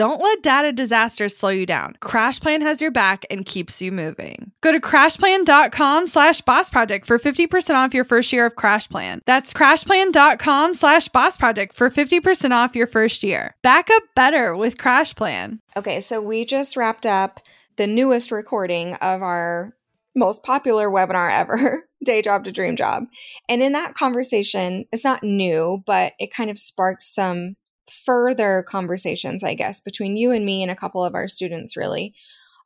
Don't let data disasters slow you down. CrashPlan has your back and keeps you moving. Go to crashplan.com slash boss project for 50% off your first year of CrashPlan. That's crashplan.com slash boss project for 50% off your first year. Back up better with CrashPlan. Okay, so we just wrapped up the newest recording of our most popular webinar ever, Day Job to Dream Job. And in that conversation, it's not new, but it kind of sparked some further conversations, I guess, between you and me and a couple of our students, really,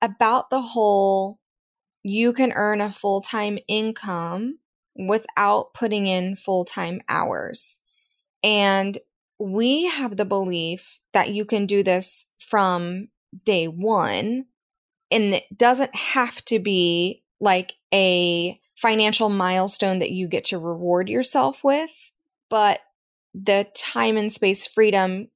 about the whole you can earn a full time income without putting in full time hours. And we have the belief that you can do this from day one, and it doesn't have to be like a financial milestone that you get to reward yourself with, but the time and space freedom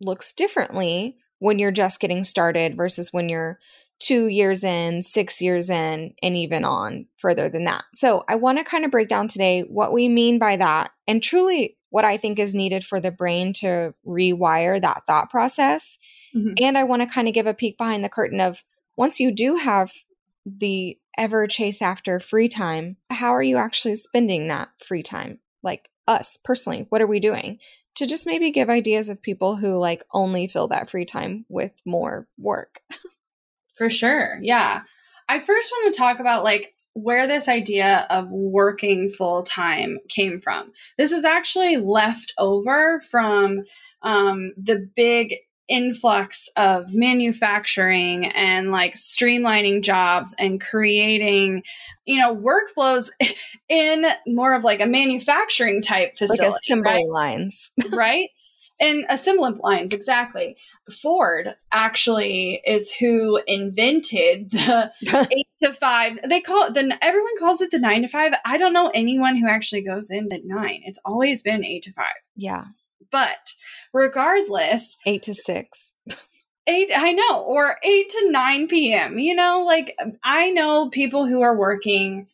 looks differently when you're just getting started versus when you're two years in, six years in, and even on further than that. So, I want to kind of break down today what we mean by that and truly what I think is needed for the brain to rewire that thought process. Mm-hmm. And I want to kind of give a peek behind the curtain of once you do have the ever chase after free time, how are you actually spending that free time? Like, us personally what are we doing? To just maybe give ideas of people who like only fill that free time with more work. For sure yeah. I first want to talk about like where this idea of working full time came from. This is actually left over from um, the big influx of manufacturing and like streamlining jobs and creating you know workflows in more of like a manufacturing type facility like assembly right? lines. Right? And assembly lines exactly. Ford actually is who invented the eight to five. They call it the everyone calls it the nine to five. I don't know anyone who actually goes in at nine. It's always been eight to five. Yeah but regardless, eight to six. Eight, I know, or eight to 9 p.m. You know, like I know people who are working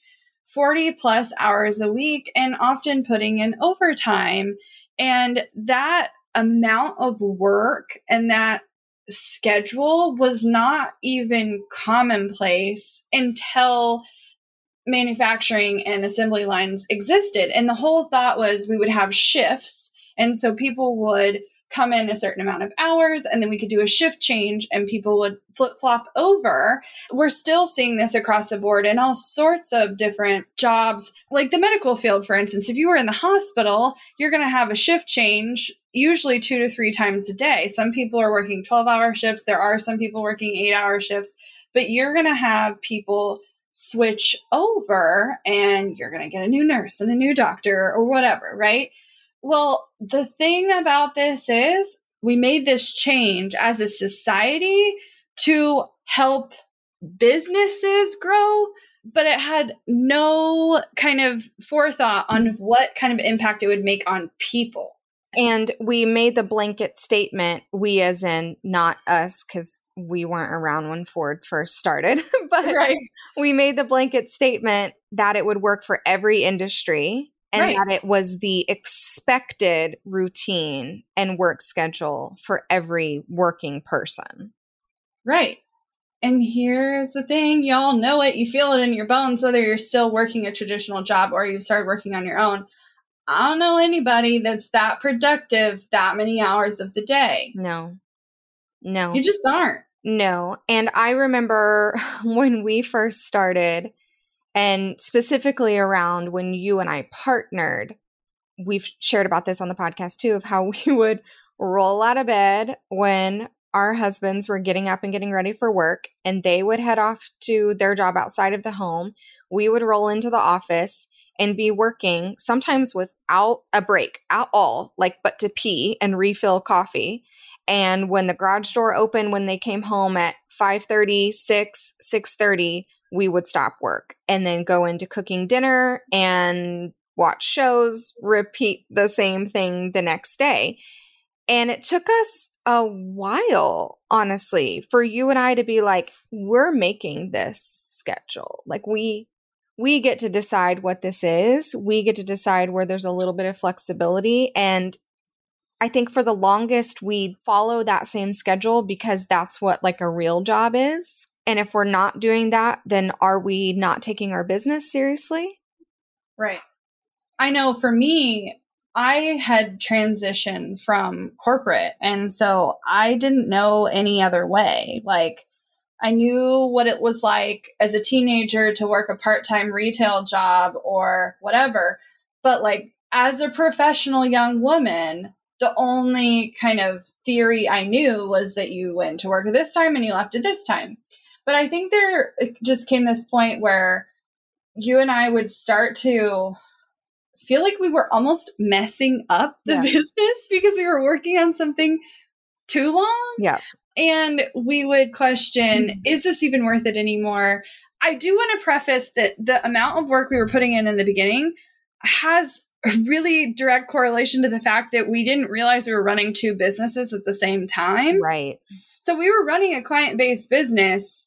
40 plus hours a week and often putting in overtime. And that amount of work and that schedule was not even commonplace until manufacturing and assembly lines existed. And the whole thought was we would have shifts and so people would come in a certain amount of hours and then we could do a shift change and people would flip flop over. We're still seeing this across the board in all sorts of different jobs, like the medical field, for instance. If you were in the hospital, you're going to have a shift change usually two to three times a day. Some people are working 12 hour shifts, there are some people working eight hour shifts, but you're going to have people switch over and you're going to get a new nurse and a new doctor or whatever, right? Well, the thing about this is we made this change as a society to help businesses grow, but it had no kind of forethought on what kind of impact it would make on people. And we made the blanket statement, we as in not us, because we weren't around when Ford first started, but Right. we made the blanket statement that it would work for every industry and Right. that it was the expected routine and work schedule for every working person. Right. And here's the thing y'all know it, you feel it in your bones, whether you're still working a traditional job or you've started working on your own. I don't know anybody that's that productive that many hours of the day. No. No. You just aren't. No. And I remember when we first started, and specifically around when you and I partnered, we've shared about this on the podcast too of how we would roll out of bed when our husbands were getting up and getting ready for work, and they would head off to their job outside of the home. We would roll into the office and be working sometimes without a break at all, like but to pee and refill coffee and when the garage door opened when they came home at 5.30 6 6.30 we would stop work and then go into cooking dinner and watch shows repeat the same thing the next day. And it took us a while honestly for you and i to be like we're making this schedule. Like we we get to decide what this is. We get to decide where there's a little bit of flexibility. And I think for the longest we follow that same schedule because that's what like a real job is. And if we're not doing that, then are we not taking our business seriously? Right. I know for me, I had transitioned from corporate. And so I didn't know any other way. Like, I knew what it was like as a teenager to work a part time retail job or whatever. But, like, as a professional young woman, the only kind of theory I knew was that you went to work at this time and you left at this time. But I think there just came this point where you and I would start to feel like we were almost messing up the Yeah. business because we were working on something too long. Yeah. And we would question, Mhm. is this even worth it anymore? I do want to preface that the amount of work we were putting in in the beginning has a really direct correlation to the fact that we didn't realize we were running two businesses at the same time. Right. So we were running a client based business,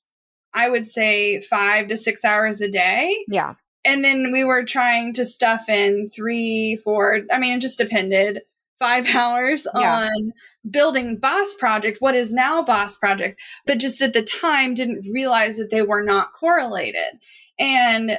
I would say five to six hours a day. Yeah. And then we were trying to stuff in three, four, I mean, it just depended, five hours Yeah. on building Boss Project, what is now Boss Project, but just at the time didn't realize that they were not correlated. And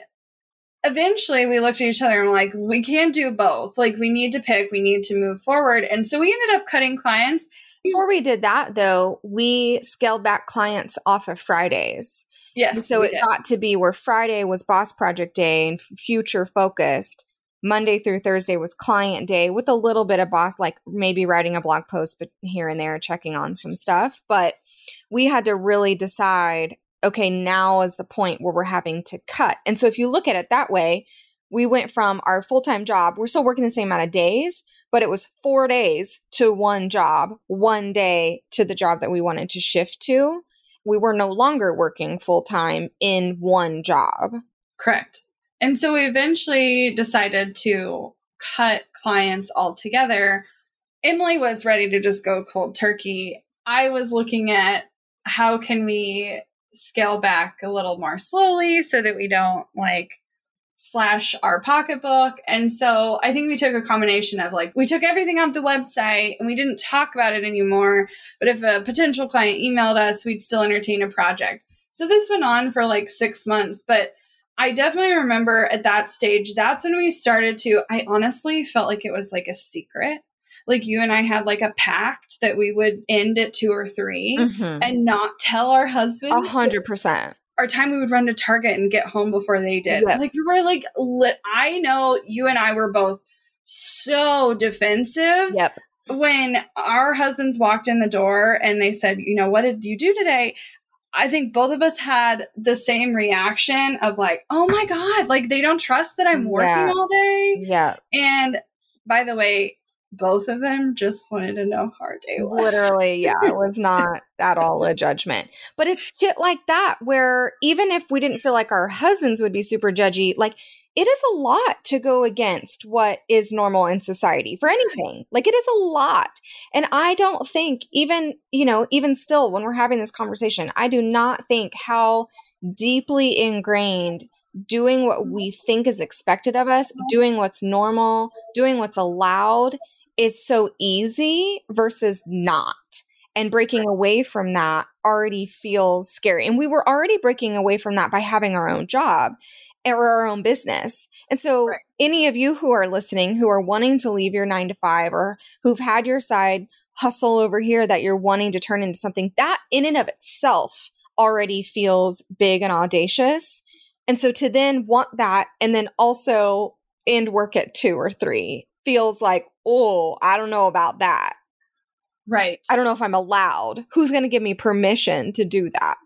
eventually we looked at each other and were like, we can't do both. Like, we need to pick, we need to move forward. And so we ended up cutting clients. Before we did that though, we scaled back clients off of Fridays. Yes. so it did. got to be where Friday was boss project day and future focused. Monday through Thursday was client day with a little bit of boss, like maybe writing a blog post, but here and there checking on some stuff. But we had to really decide okay, now is the point where we're having to cut. And so if you look at it that way, we went from our full time job, we're still working the same amount of days, but it was four days to one job, one day to the job that we wanted to shift to. We were no longer working full time in one job. Correct. And so we eventually decided to cut clients altogether. Emylee was ready to just go cold turkey. I was looking at how can we scale back a little more slowly so that we don't like slash our pocketbook. And so I think we took a combination of like, we took everything off the website and we didn't talk about it anymore. But if a potential client emailed us, we'd still entertain a project. So this went on for like six months. But I definitely remember at that stage, that's when we started to, I honestly felt like it was like a secret. Like you and I had like a pact that we would end at two or 3 Mhm. and not tell our husband. A hundred percent. Our time we would run to Target and get home before they did. Like we were like lit. I know you and I were both so defensive Yep. when our husbands walked in the door and they said, "You know, what did you do today?" I think both of us had the same reaction of like, "Oh my god, like they don't trust that I'm working Yeah. all day." Yeah. And by the way, both of them just wanted to know how our day was. Literally, yeah, it was not at all a judgment. But it's shit like that where even if we didn't feel like our husbands would be super judgy, like it is a lot to go against what is normal in society for anything. Like it is a lot. And I don't think even, you know, even still when we're having this conversation, I do not think how deeply ingrained doing what we think is expected of us, doing what's normal, doing what's allowed is so easy versus not. And breaking away from that already feels scary. And we were already breaking away from that by having our own job or our own business. And so, right. any of you who are listening who are wanting to leave your nine to five or who've had your side hustle over here that you're wanting to turn into something, that in and of itself already feels big and audacious. And so, to then want that and then also end work at two or three feels like, oh, I don't know about that. Right. I don't know if I'm allowed. Who's going to give me permission to do that?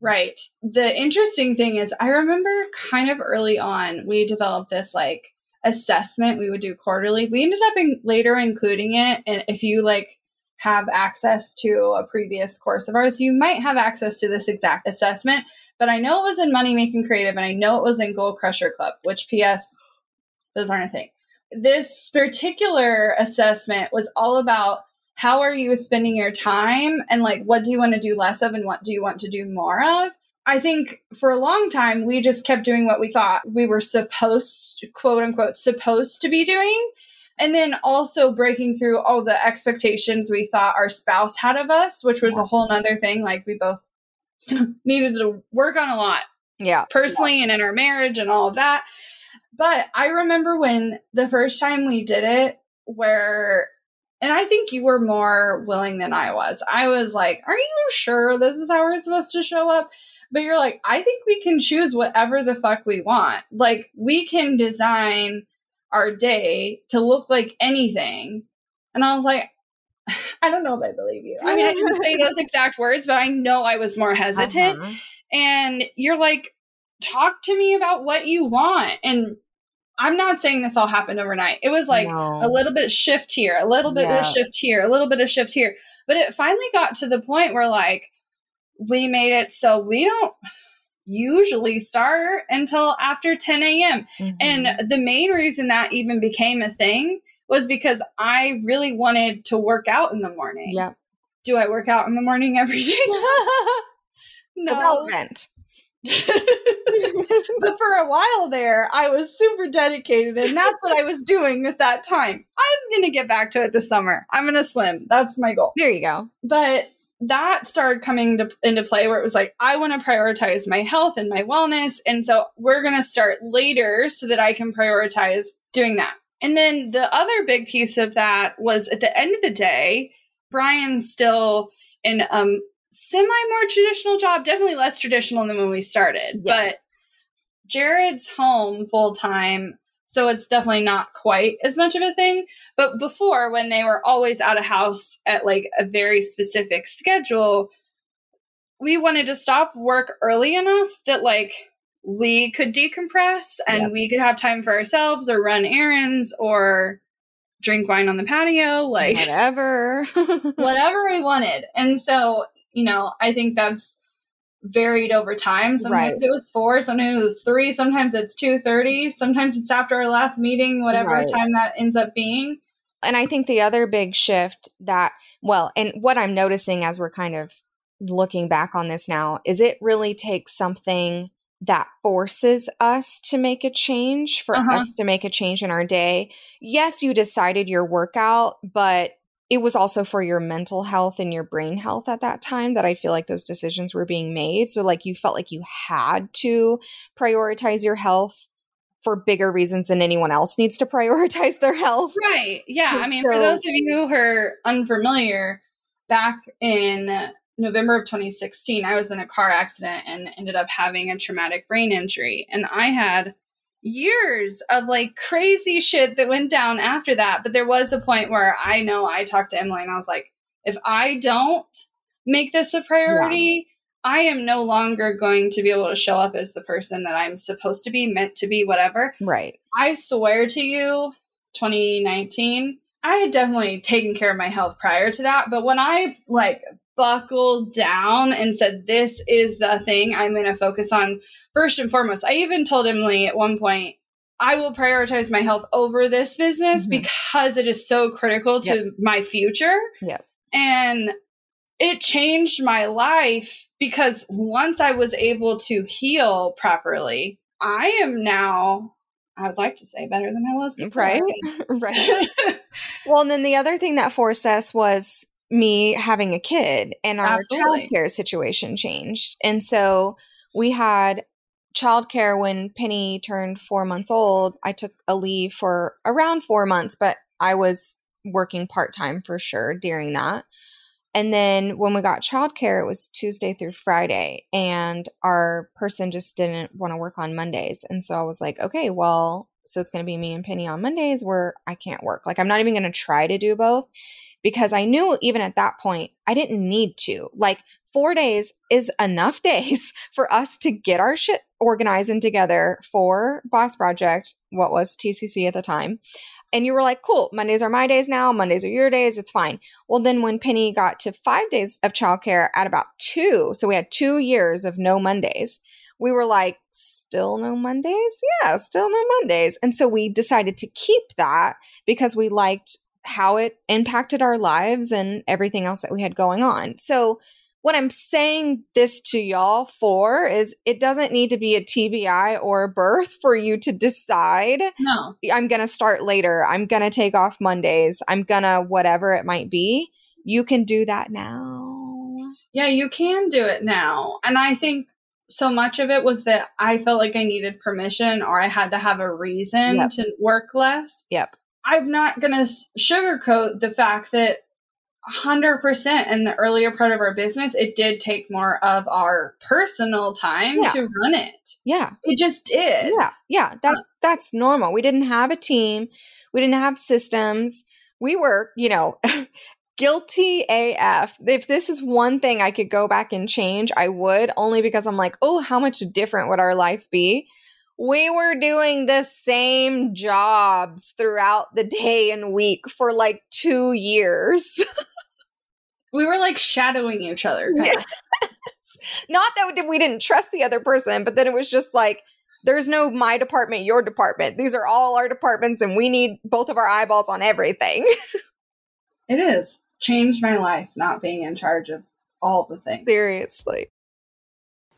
Right. The interesting thing is, I remember kind of early on, we developed this like assessment we would do quarterly. We ended up in, later including it. And if you like have access to a previous course of ours, you might have access to this exact assessment. But I know it was in Money Making Creative and I know it was in Goal Crusher Club, which PS, those aren't a thing. This particular assessment was all about how are you spending your time and like what do you want to do less of and what do you want to do more of? I think for a long time we just kept doing what we thought we were supposed to, quote unquote supposed to be doing. And then also breaking through all the expectations we thought our spouse had of us which was a whole nother thing like we both needed to work on a lot yeah. personally yeah. and in our marriage and all of that but i remember when the first time we did it where and I think you were more willing than I was. I was like, Are you sure this is how we're supposed to show up? But you're like, I think we can choose whatever the fuck we want. Like, we can design our day to look like anything. And I was like, I don't know if I believe you. I mean, I didn't say those exact words, but I know I was more hesitant. Uh-huh. And you're like, talk to me about what you want. And I'm not saying this all happened overnight. It was like no. a little bit shift here, a little bit yeah. of shift here, a little bit of shift here. But it finally got to the point where like we made it so we don't usually start until after 10 a.m. Mm-hmm. And the main reason that even became a thing was because I really wanted to work out in the morning. Yeah. Do I work out in the morning every day? no. Development. but for a while there, I was super dedicated, and that's what I was doing at that time. I'm going to get back to it this summer. I'm going to swim. That's my goal. There you go. But that started coming to, into play where it was like, I want to prioritize my health and my wellness. And so we're going to start later so that I can prioritize doing that. And then the other big piece of that was at the end of the day, Brian's still in um, semi more traditional job, definitely less traditional than when we started. But Jared's home full time, so it's definitely not quite as much of a thing. But before, when they were always out of house at like a very specific schedule, we wanted to stop work early enough that like we could decompress and yep. we could have time for ourselves or run errands or drink wine on the patio like whatever whatever we wanted and so you know, I think that's varied over time. Sometimes right. it was four, sometimes it was three, sometimes it's two thirty, sometimes it's after our last meeting, whatever right. time that ends up being. And I think the other big shift that, well, and what I'm noticing as we're kind of looking back on this now is it really takes something that forces us to make a change for uh-huh. us to make a change in our day. Yes, you decided your workout, but it was also for your mental health and your brain health at that time that I feel like those decisions were being made. So, like, you felt like you had to prioritize your health for bigger reasons than anyone else needs to prioritize their health. Right. Yeah. I mean, so, for those of you who are unfamiliar, back in November of 2016, I was in a car accident and ended up having a traumatic brain injury. And I had years of like crazy shit that went down after that. But there was a point where I know I talked to Emylee and I was like, if I don't make this a priority, yeah. I am no longer going to be able to show up as the person that I'm supposed to be, meant to be, whatever. Right. I swear to you, 2019, I had definitely taken care of my health prior to that. But when I like buckled down and said, This is the thing I'm going to focus on first and foremost. I even told Emylee at one point, I will prioritize my health over this business mm-hmm. because it is so critical to yep. my future. Yep. And it changed my life because once I was able to heal properly, I am now I would like to say better than I was. Before. Right. right. well, and then the other thing that forced us was me having a kid and our childcare situation changed. And so we had childcare when Penny turned four months old. I took a leave for around four months, but I was working part time for sure during that. And then when we got childcare, it was Tuesday through Friday, and our person just didn't want to work on Mondays. And so I was like, okay, well, so it's going to be me and Penny on Mondays where I can't work. Like, I'm not even going to try to do both because I knew even at that point, I didn't need to. Like, four days is enough days for us to get our shit organized and together for Boss Project, what was TCC at the time. And you were like, cool, Mondays are my days now, Mondays are your days, it's fine. Well, then when Penny got to five days of childcare at about two, so we had two years of no Mondays, we were like, still no Mondays? Yeah, still no Mondays. And so we decided to keep that because we liked how it impacted our lives and everything else that we had going on. So what I'm saying this to y'all for is it doesn't need to be a TBI or a birth for you to decide. No. I'm going to start later. I'm going to take off Mondays. I'm going to whatever it might be. You can do that now. Yeah, you can do it now. And I think so much of it was that I felt like I needed permission or I had to have a reason yep. to work less. Yep. I'm not going to sugarcoat the fact that 100% in the earlier part of our business it did take more of our personal time yeah. to run it. Yeah. It just did. Yeah. Yeah. Uh, that's that's normal. We didn't have a team. We didn't have systems. We were you know guilty af if this is one thing i could go back and change i would only because i'm like oh how much different would our life be we were doing the same jobs throughout the day and week for like two years we were like shadowing each other. Yes. Not that we didn't trust the other person, but then it was just like, there's no my department, your department. These are all our departments, and we need both of our eyeballs on everything. it is changed my life not being in charge of all the things. Seriously.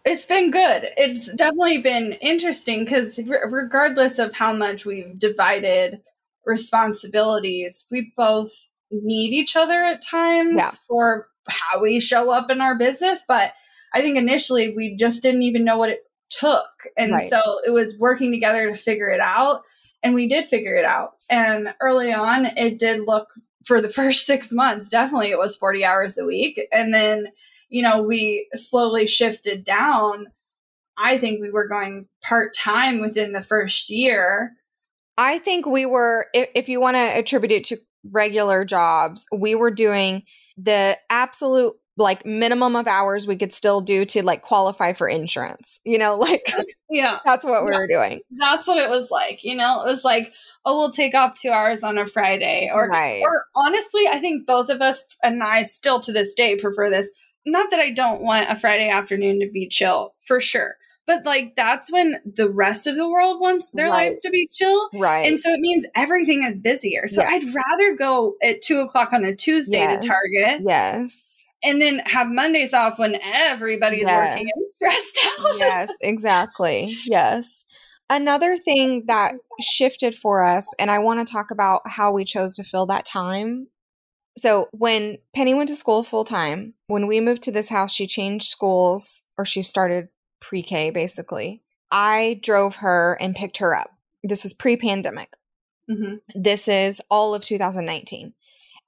It's been good. It's definitely been interesting because, regardless of how much we've divided responsibilities, we both need each other at times yeah. for how we show up in our business. But I think initially we just didn't even know what it took. And right. so it was working together to figure it out. And we did figure it out. And early on, it did look for the first six months, definitely it was 40 hours a week. And then, you know, we slowly shifted down. I think we were going part time within the first year. I think we were, if, if you want to attribute it to regular jobs, we were doing the absolute like minimum of hours we could still do to like qualify for insurance. You know, like uh, yeah, that's what we yeah. were doing. That's what it was like. You know, it was like, oh, we'll take off two hours on a Friday, or right. or honestly, I think both of us and I still to this day prefer this. Not that I don't want a Friday afternoon to be chill for sure, but like that's when the rest of the world wants their right. lives to be chill. Right. And so it means everything is busier. So. I'd rather go at two o'clock on a Tuesday yes. to Target. Yes. And then have Mondays off when everybody's yes. working and stressed out. yes, exactly. Yes. Another thing that shifted for us, and I want to talk about how we chose to fill that time. So, when Penny went to school full time, when we moved to this house, she changed schools or she started pre K, basically. I drove her and picked her up. This was pre pandemic. Mm-hmm. This is all of 2019.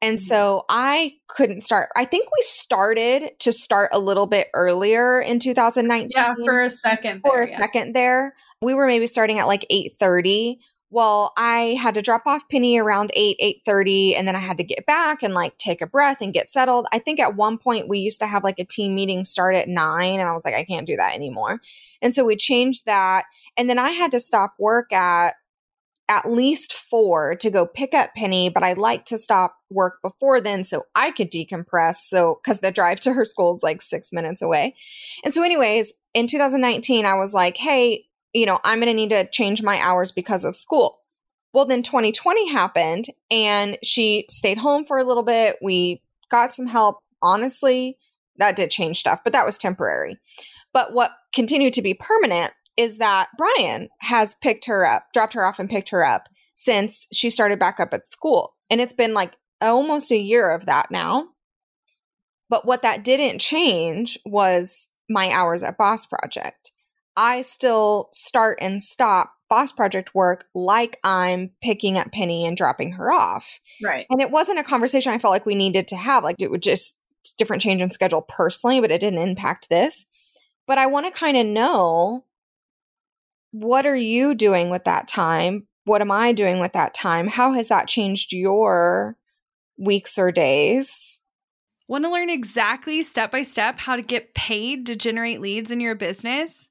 And mm-hmm. so I couldn't start. I think we started to start a little bit earlier in 2019. Yeah, for a second. There, for a yeah. second there. We were maybe starting at like 8:30 well i had to drop off penny around 8 8.30 and then i had to get back and like take a breath and get settled i think at one point we used to have like a team meeting start at 9 and i was like i can't do that anymore and so we changed that and then i had to stop work at at least four to go pick up Penny, but I like to stop work before then so I could decompress. So, because the drive to her school is like six minutes away. And so, anyways, in 2019, I was like, hey, you know, I'm going to need to change my hours because of school. Well, then 2020 happened and she stayed home for a little bit. We got some help. Honestly, that did change stuff, but that was temporary. But what continued to be permanent is that Brian has picked her up, dropped her off and picked her up since she started back up at school. And it's been like almost a year of that now. But what that didn't change was my hours at Boss Project. I still start and stop Boss Project work like I'm picking up Penny and dropping her off. Right. And it wasn't a conversation I felt like we needed to have. Like it would just different change in schedule personally, but it didn't impact this. But I want to kind of know what are you doing with that time? What am I doing with that time? How has that changed your weeks or days? Want to learn exactly step by step how to get paid to generate leads in your business?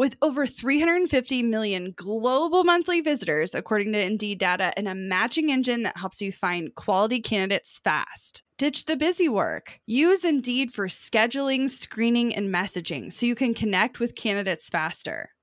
With over 350 million global monthly visitors, according to Indeed data, and a matching engine that helps you find quality candidates fast. Ditch the busy work. Use Indeed for scheduling, screening, and messaging so you can connect with candidates faster.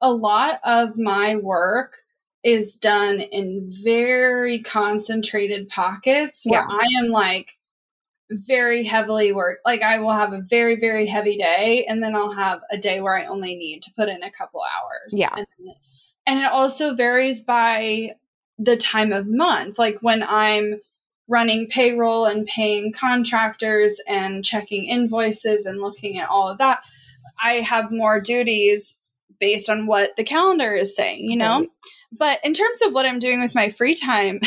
a lot of my work is done in very concentrated pockets where Yeah. I am like very heavily work. Like I will have a very, very heavy day and then I'll have a day where I only need to put in a couple hours. Yeah. And, and it also varies by the time of month. Like when I'm running payroll and paying contractors and checking invoices and looking at all of that, I have more duties based on what the calendar is saying, you know? Right. But in terms of what I'm doing with my free time,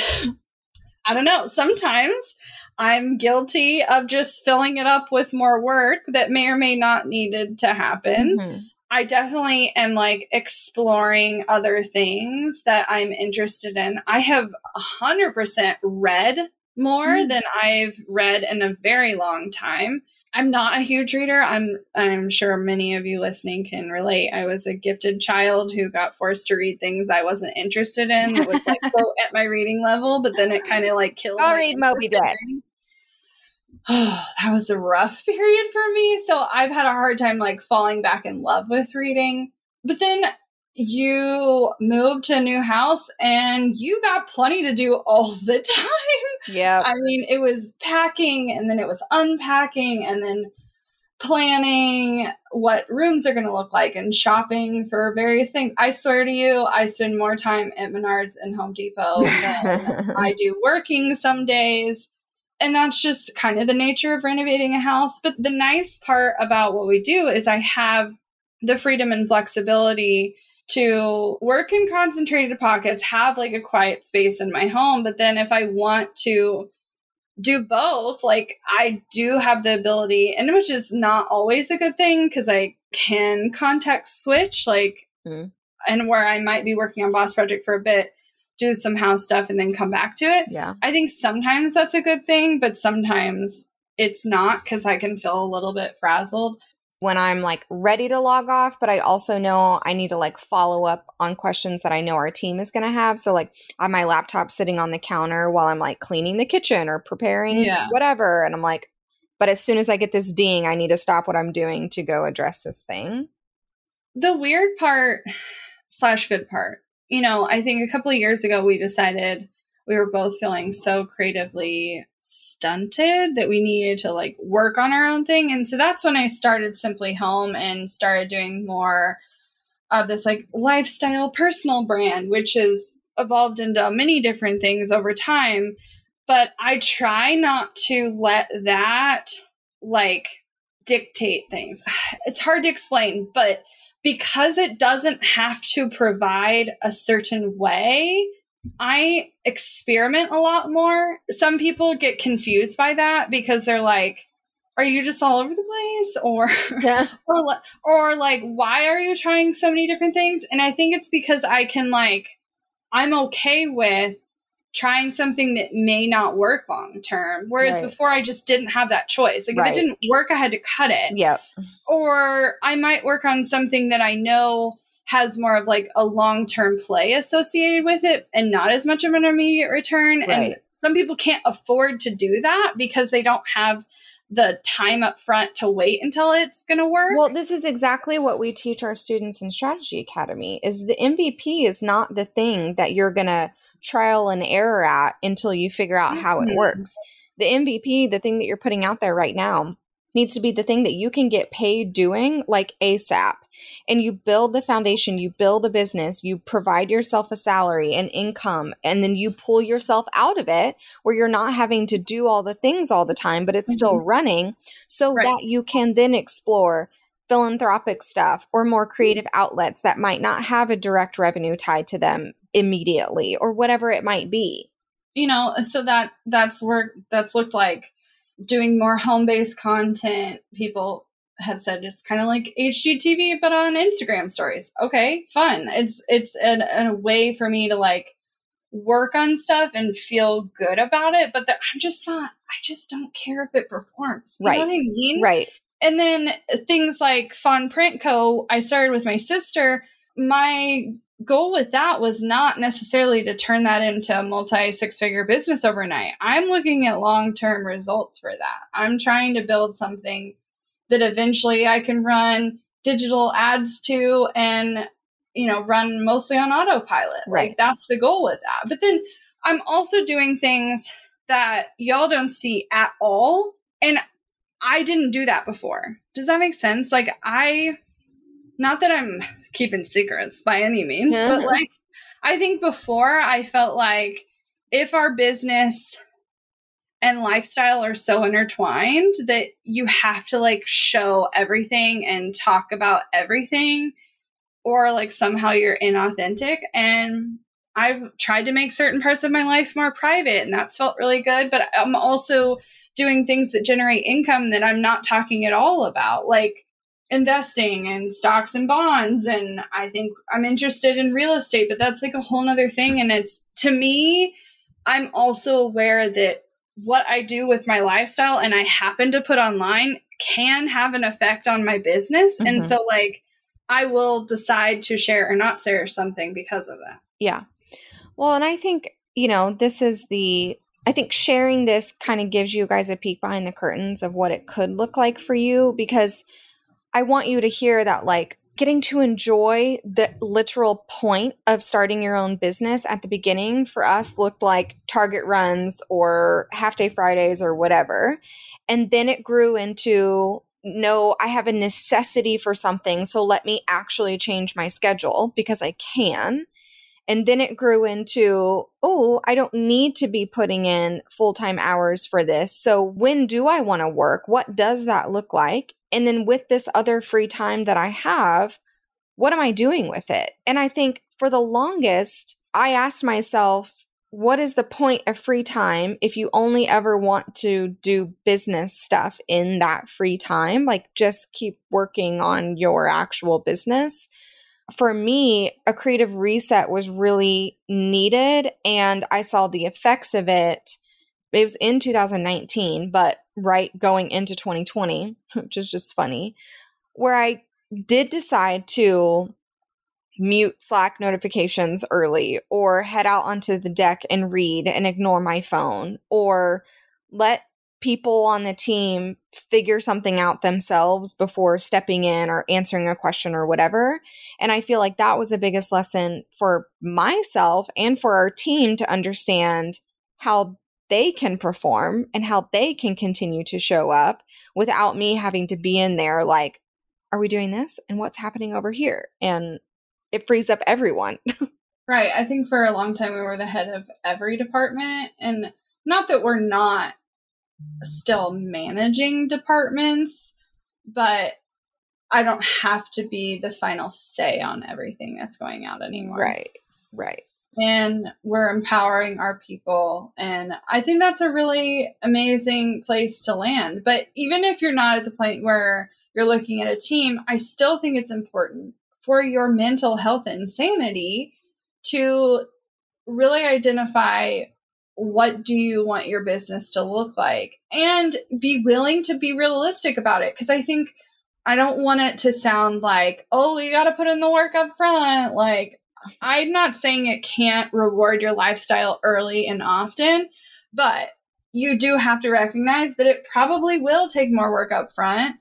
I don't know. Sometimes I'm guilty of just filling it up with more work that may or may not needed to happen. Mm-hmm. I definitely am like exploring other things that I'm interested in. I have 100% read more mm-hmm. than I've read in a very long time. I'm not a huge reader. I'm I'm sure many of you listening can relate. I was a gifted child who got forced to read things I wasn't interested in. It was like so at my reading level, but then it kind of like killed. Me. I'll read Moby Dick. Oh, that was a rough period for me. So I've had a hard time like falling back in love with reading. But then you moved to a new house and you got plenty to do all the time. Yeah. I mean, it was packing and then it was unpacking and then planning what rooms are going to look like and shopping for various things. I swear to you, I spend more time at Menards and Home Depot than I do working some days. And that's just kind of the nature of renovating a house. But the nice part about what we do is I have the freedom and flexibility to work in concentrated pockets, have like a quiet space in my home. But then if I want to do both, like I do have the ability, and which is not always a good thing because I can context switch, like, mm. and where I might be working on Boss Project for a bit, do some house stuff, and then come back to it. Yeah. I think sometimes that's a good thing, but sometimes it's not because I can feel a little bit frazzled when I'm like ready to log off, but I also know I need to like follow up on questions that I know our team is going to have. So like I have my laptop sitting on the counter while I'm like cleaning the kitchen or preparing yeah. whatever and I'm like but as soon as I get this ding, I need to stop what I'm doing to go address this thing. The weird part slash good part. You know, I think a couple of years ago we decided we were both feeling so creatively stunted that we needed to like work on our own thing. And so that's when I started Simply Home and started doing more of this like lifestyle personal brand, which has evolved into many different things over time. But I try not to let that like dictate things. It's hard to explain, but because it doesn't have to provide a certain way, I experiment a lot more. Some people get confused by that because they're like, are you just all over the place or yeah. or or like why are you trying so many different things? And I think it's because I can like I'm okay with trying something that may not work long term. Whereas right. before I just didn't have that choice. Like right. if it didn't work, I had to cut it. Yep. Or I might work on something that I know has more of like a long term play associated with it and not as much of an immediate return. Right. And some people can't afford to do that because they don't have the time up front to wait until it's going to work. Well, this is exactly what we teach our students in Strategy Academy is the MVP is not the thing that you're going to trial and error at until you figure out how it mm-hmm. works. The MVP, the thing that you're putting out there right now, needs to be the thing that you can get paid doing like ASAP and you build the foundation, you build a business, you provide yourself a salary and income, and then you pull yourself out of it where you're not having to do all the things all the time, but it's mm-hmm. still running so right. that you can then explore philanthropic stuff or more creative outlets that might not have a direct revenue tied to them immediately or whatever it might be you know and so that that's work that's looked like doing more home-based content people have said it's kind of like HGTV, but on Instagram stories. Okay, fun. It's it's an, a way for me to like work on stuff and feel good about it. But I'm just not. I just don't care if it performs. You right. know what I mean? Right. And then things like Fawn Print Co. I started with my sister. My goal with that was not necessarily to turn that into a multi six figure business overnight. I'm looking at long term results for that. I'm trying to build something that eventually I can run digital ads to and you know run mostly on autopilot. Right. Like that's the goal with that. But then I'm also doing things that y'all don't see at all and I didn't do that before. Does that make sense? Like I not that I'm keeping secrets by any means, yeah. but like I think before I felt like if our business and lifestyle are so intertwined that you have to like show everything and talk about everything or like somehow you're inauthentic. And I've tried to make certain parts of my life more private and that's felt really good but I'm also doing things that generate income that I'm not talking at all about like investing in stocks and bonds and I think I'm interested in real estate but that's like a whole nother thing and it's to me I'm also aware that what I do with my lifestyle and I happen to put online can have an effect on my business. Mm-hmm. And so, like, I will decide to share or not share something because of that. Yeah. Well, and I think, you know, this is the, I think sharing this kind of gives you guys a peek behind the curtains of what it could look like for you because I want you to hear that, like, getting to enjoy the literal point of starting your own business at the beginning for us looked like target runs or half day Fridays or whatever. And then it grew into no, I have a necessity for something. So let me actually change my schedule because I can. And then it grew into, oh, I don't need to be putting in full time hours for this. So when do I want to work? What does that look like? And then with this other free time that I have, what am I doing with it? And I think for the longest, I asked myself, what is the point of free time if you only ever want to do business stuff in that free time? Like, just keep working on your actual business. For me, a creative reset was really needed, and I saw the effects of it. It was in 2019, but right going into 2020, which is just funny, where I did decide to mute Slack notifications early or head out onto the deck and read and ignore my phone or let people on the team figure something out themselves before stepping in or answering a question or whatever. And I feel like that was the biggest lesson for myself and for our team to understand how they can perform and how they can continue to show up without me having to be in there like, are we doing this? And what's happening over here? And it frees up everyone. right. I think for a long time we were the head of every department. And not that we're not still managing departments, but I don't have to be the final say on everything that's going out anymore. Right. Right and we're empowering our people. And I think that's a really amazing place to land. But even if you're not at the point where you're looking at a team, I still think it's important for your mental health and sanity to really identify what do you want your business to look like and be willing to be realistic about it because i think i don't want it to sound like oh you got to put in the work up front like I'm not saying it can't reward your lifestyle early and often, but you do have to recognize that it probably will take more work up front.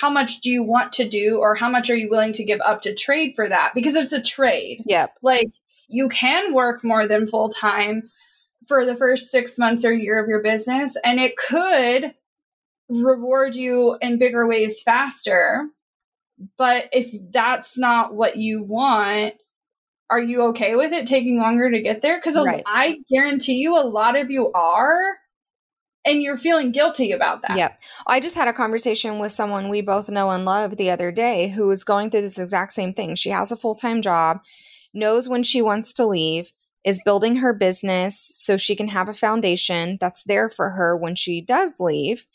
How much do you want to do, or how much are you willing to give up to trade for that? Because it's a trade. Yep. Like you can work more than full time for the first six months or year of your business, and it could reward you in bigger ways faster. But if that's not what you want, are you okay with it taking longer to get there? Because right. I guarantee you a lot of you are. And you're feeling guilty about that. Yep. I just had a conversation with someone we both know and love the other day who is going through this exact same thing. She has a full time job, knows when she wants to leave, is building her business so she can have a foundation that's there for her when she does leave.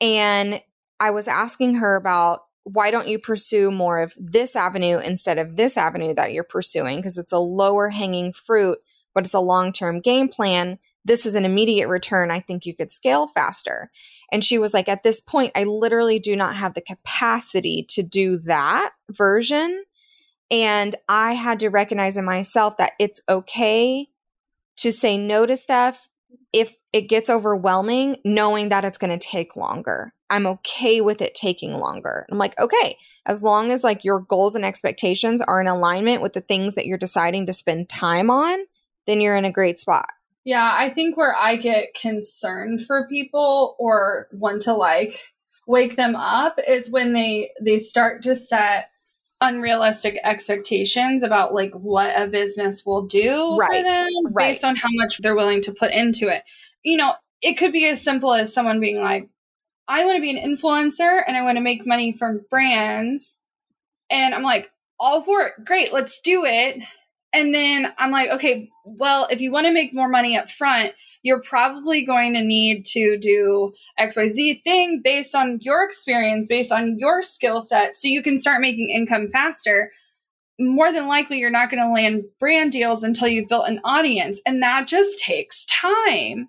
And I was asking her about why don't you pursue more of this avenue instead of this avenue that you're pursuing? Because it's a lower hanging fruit, but it's a long term game plan. This is an immediate return. I think you could scale faster. And she was like, at this point, I literally do not have the capacity to do that version. And I had to recognize in myself that it's okay to say no to stuff if it gets overwhelming, knowing that it's going to take longer. I'm okay with it taking longer. I'm like, okay, as long as like your goals and expectations are in alignment with the things that you're deciding to spend time on, then you're in a great spot. Yeah, I think where I get concerned for people or want to like wake them up is when they they start to set unrealistic expectations about like what a business will do right. for them right. based on how much they're willing to put into it. You know, it could be as simple as someone being like, I want to be an influencer and I want to make money from brands. And I'm like, all for it. Great, let's do it. And then I'm like, okay, well, if you want to make more money up front, you're probably going to need to do XYZ thing based on your experience, based on your skill set, so you can start making income faster. More than likely, you're not going to land brand deals until you've built an audience. And that just takes time.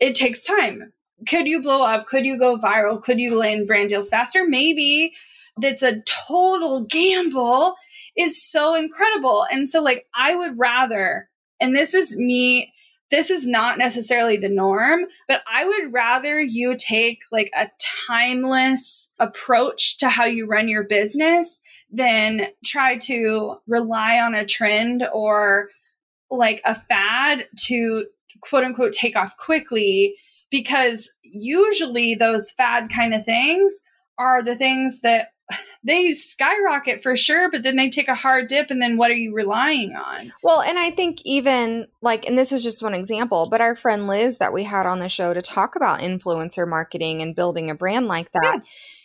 It takes time. Could you blow up? Could you go viral? Could you land brand deals faster? Maybe. That's a total gamble is so incredible. And so, like, I would rather, and this is me, this is not necessarily the norm, but I would rather you take like a timeless approach to how you run your business than try to rely on a trend or like a fad to quote unquote take off quickly because usually those fad kind of things are the things that they skyrocket for sure, but then they take a hard dip, and then what are you relying on? Well, and I think even like, and this is just one example, but our friend Liz that we had on the show to talk about influencer marketing and building a brand like that. Yeah.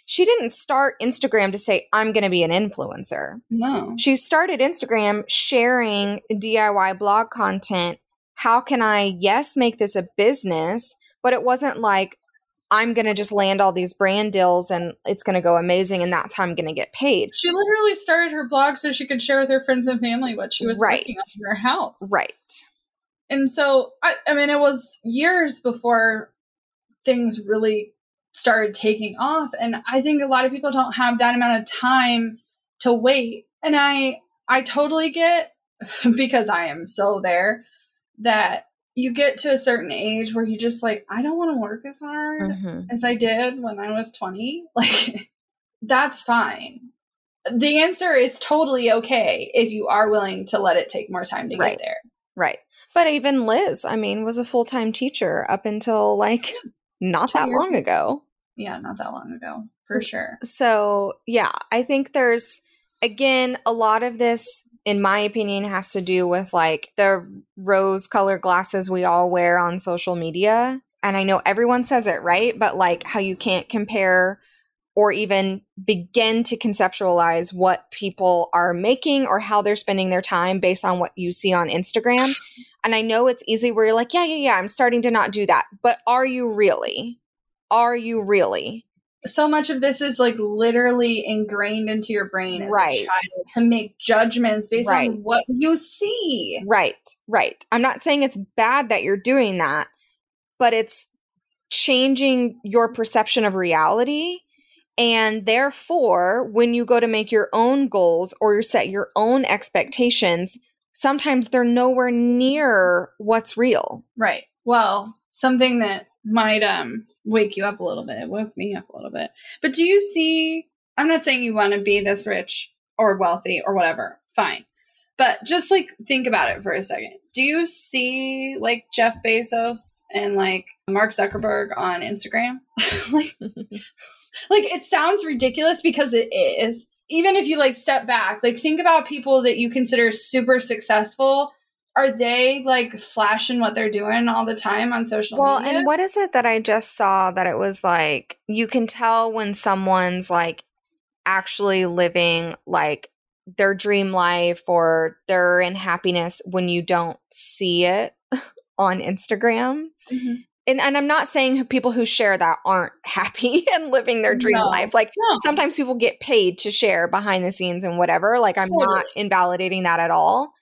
She didn't start Instagram to say, I'm going to be an influencer. No. She started Instagram sharing DIY blog content. How can I, yes, make this a business? But it wasn't like, I'm going to just land all these brand deals and it's going to go amazing and that's how I'm going to get paid. She literally started her blog so she could share with her friends and family what she was right. working on in her house. Right. And so, I, I mean, it was years before things really started taking off. And I think a lot of people don't have that amount of time to wait. And I, I totally get because I am so there that you get to a certain age where you just like, I don't want to work as hard mm-hmm. as I did when I was 20. Like, that's fine. The answer is totally okay if you are willing to let it take more time to right. get there. Right. But even Liz, I mean, was a full time teacher up until like not that long ago. Yeah, not that long ago, for sure. So, yeah, I think there's, again, a lot of this in my opinion, has to do with like the rose colored glasses we all wear on social media. And I know everyone says it, right? But like how you can't compare or even begin to conceptualize what people are making or how they're spending their time based on what you see on Instagram. And I know it's easy where you're like, yeah, yeah, yeah, I'm starting to not do that. But are you really? Are you really? So much of this is like literally ingrained into your brain as right. a child to make judgments based right. on what you see. Right, right. I'm not saying it's bad that you're doing that, but it's changing your perception of reality. And therefore, when you go to make your own goals or you set your own expectations, sometimes they're nowhere near what's real. Right. Well, something that might um wake you up a little bit. It woke me up a little bit. But do you see? I'm not saying you want to be this rich or wealthy or whatever. Fine. But just like think about it for a second. Do you see like Jeff Bezos and like Mark Zuckerberg on Instagram? like, like it sounds ridiculous because it is. Even if you like step back, like think about people that you consider super successful are they like flashing what they're doing all the time on social well, media? Well, and what is it that I just saw that it was like you can tell when someone's like actually living like their dream life or they're in happiness when you don't see it on Instagram. Mm-hmm. And, and I'm not saying people who share that aren't happy and living their dream no. life. Like no. sometimes people get paid to share behind the scenes and whatever. Like I'm totally. not invalidating that at all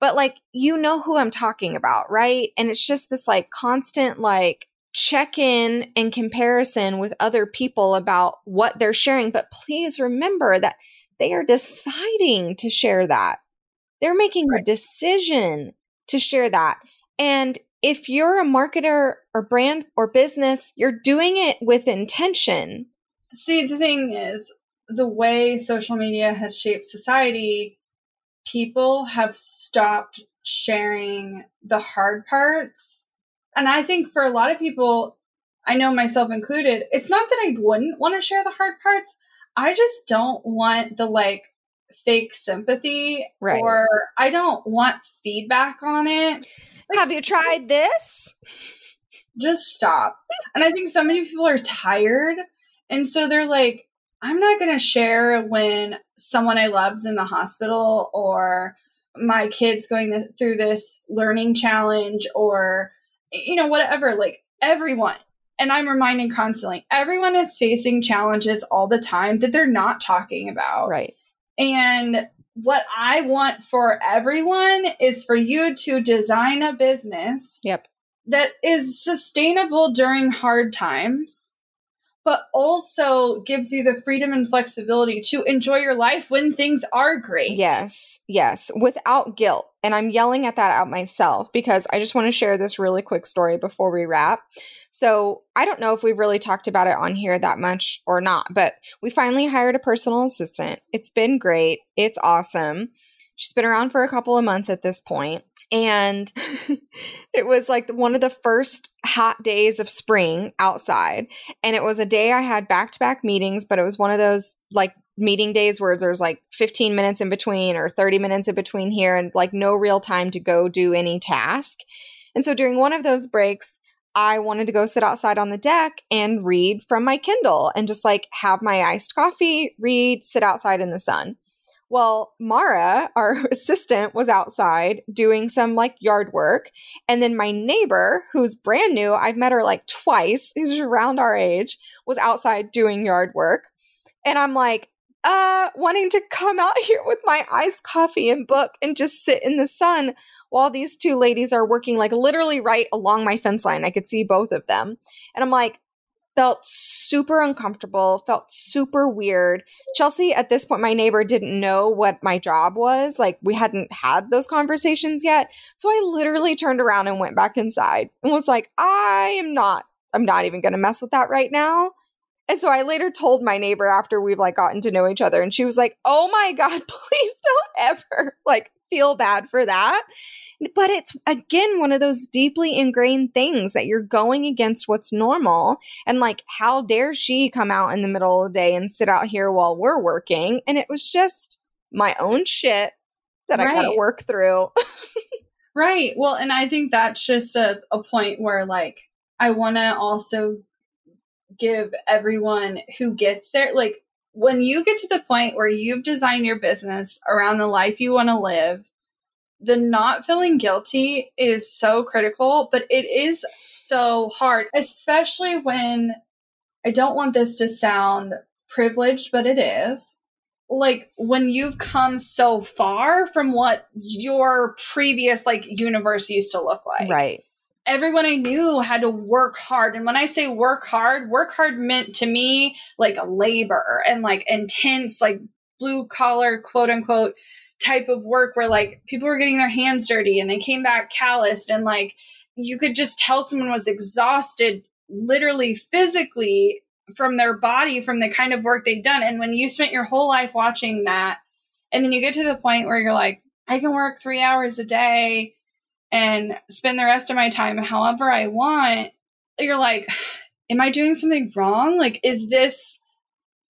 but like you know who I'm talking about, right? And it's just this like constant like check in and comparison with other people about what they're sharing. But please remember that they are deciding to share that. They're making right. a decision to share that. And if you're a marketer or brand or business, you're doing it with intention. See, the thing is, the way social media has shaped society people have stopped sharing the hard parts. And I think for a lot of people, I know myself included, it's not that I wouldn't want to share the hard parts. I just don't want the like fake sympathy right. or I don't want feedback on it. Like, Have you tried this? just stop. And I think so many people are tired. And so they're like, I'm not going to share when someone I love's in the hospital or my kids going through this learning challenge or, you know, whatever. Like everyone. And I'm reminding constantly, everyone is facing challenges all the time that they're not talking about. Right. And what I want for everyone is for you to design a business Yep. that is sustainable during hard times, but also gives you the freedom and flexibility to enjoy your life when things are great. Yes, yes, without guilt. And I'm yelling at that out myself because I just want to share this really quick story before we wrap. So, I don't know if we've really talked about it on here that much or not, but we finally hired a personal assistant. It's been great. It's awesome. She's been around for a couple of months at this point, And it was like one of the first hot days of spring outside. And it was a day I had back to back meetings, but it was one of those like meeting days where there's like 15 minutes in between or 30 minutes in between here and like no real time to go do any task. And so during one of those breaks, I wanted to go sit outside on the deck and read from my Kindle and just like have my iced coffee, read, sit outside in the sun. Well, Mara, our assistant, was outside doing some like yard work. And then my neighbor, who's brand new, I've met her like twice, who's around our age, was outside doing yard work. And I'm like, uh, wanting to come out here with my iced coffee and book and just sit in the sun while these two ladies are working like literally right along my fence line. I could see both of them. And I'm like, felt super uncomfortable, felt super weird. Chelsea, at this point, my neighbor didn't know what my job was. Like, we hadn't had those conversations yet. So I literally turned around and went back inside and was like, I am not, I'm not even going to mess with that right now. And so I later told my neighbor after we've like gotten to know each other, and she was like, Oh my God, please don't ever like feel bad for that. But it's again one of those deeply ingrained things that you're going against what's normal. And like, how dare she come out in the middle of the day and sit out here while we're working? And it was just my own shit that right. I got to work through. right. Well, and I think that's just a, a point where like, I want to also give everyone who gets there, like, when you get to the point where you've designed your business around the life you want to live the not feeling guilty is so critical, but it is so hard, especially when I don't want this to sound privileged, but it is. Like when you've come so far from what your previous like universe used to look like. Right. Everyone I knew had to work hard. And when I say work hard, work hard meant to me like labor and like intense, like blue collar, quote unquote, type of work where like people were getting their hands dirty and they came back calloused and like you could just tell someone was exhausted literally physically from their body from the kind of work they'd done and when you spent your whole life watching that and then you get to the point where you're like I can work 3 hours a day and spend the rest of my time however I want you're like am I doing something wrong like is this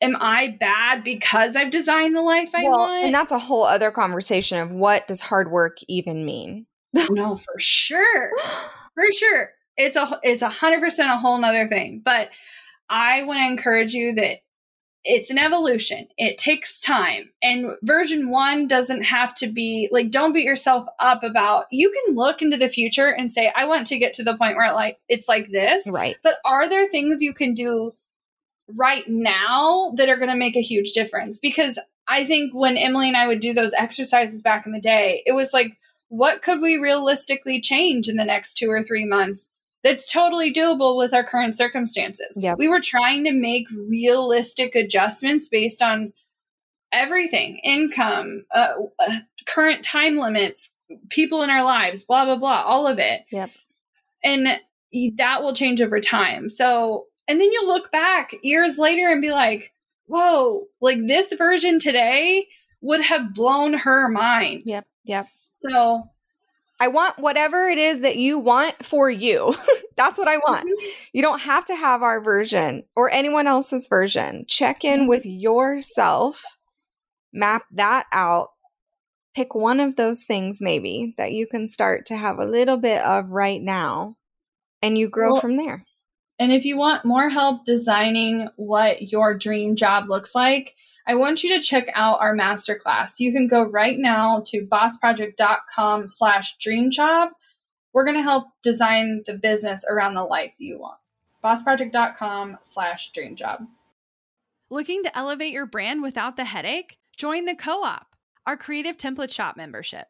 am I bad because I've designed the life I well, want? And that's a whole other conversation of what does hard work even mean? Oh, no, for sure. For sure. It's a it's a hundred percent a whole nother thing. But I want to encourage you that it's an evolution. It takes time. And version one doesn't have to be like, don't beat yourself up about, you can look into the future and say, I want to get to the point where it like, it's like this. Right. But are there things you can do right now that are going to make a huge difference because I think when Emylee and I would do those exercises back in the day, it was like, what could we realistically change in the next two or three months that's totally doable with our current circumstances? Yep. We were trying to make realistic adjustments based on everything income, uh, uh, current time limits, people in our lives, blah, blah, blah, all of it. Yep. And that will change over time. So and then you look back years later and be like, whoa, like this version today would have blown her mind. Yep. Yep. So I want whatever it is that you want for you. That's what I want. Mm-hmm. You don't have to have our version or anyone else's version. Check in mm-hmm. with yourself, map that out, pick one of those things maybe that you can start to have a little bit of right now and you grow well, from there. And if you want more help designing what your dream job looks like, I want you to check out our masterclass. You can go right now to bossproject.com slash dream job. We're going to help design the business around the life you want. bossproject.com slash dream job. Looking to elevate your brand without the headache? Join the co-op, our creative template shop membership.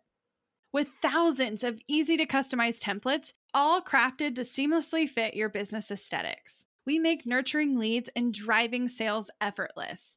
With thousands of easy to customize templates, all crafted to seamlessly fit your business aesthetics. We make nurturing leads and driving sales effortless.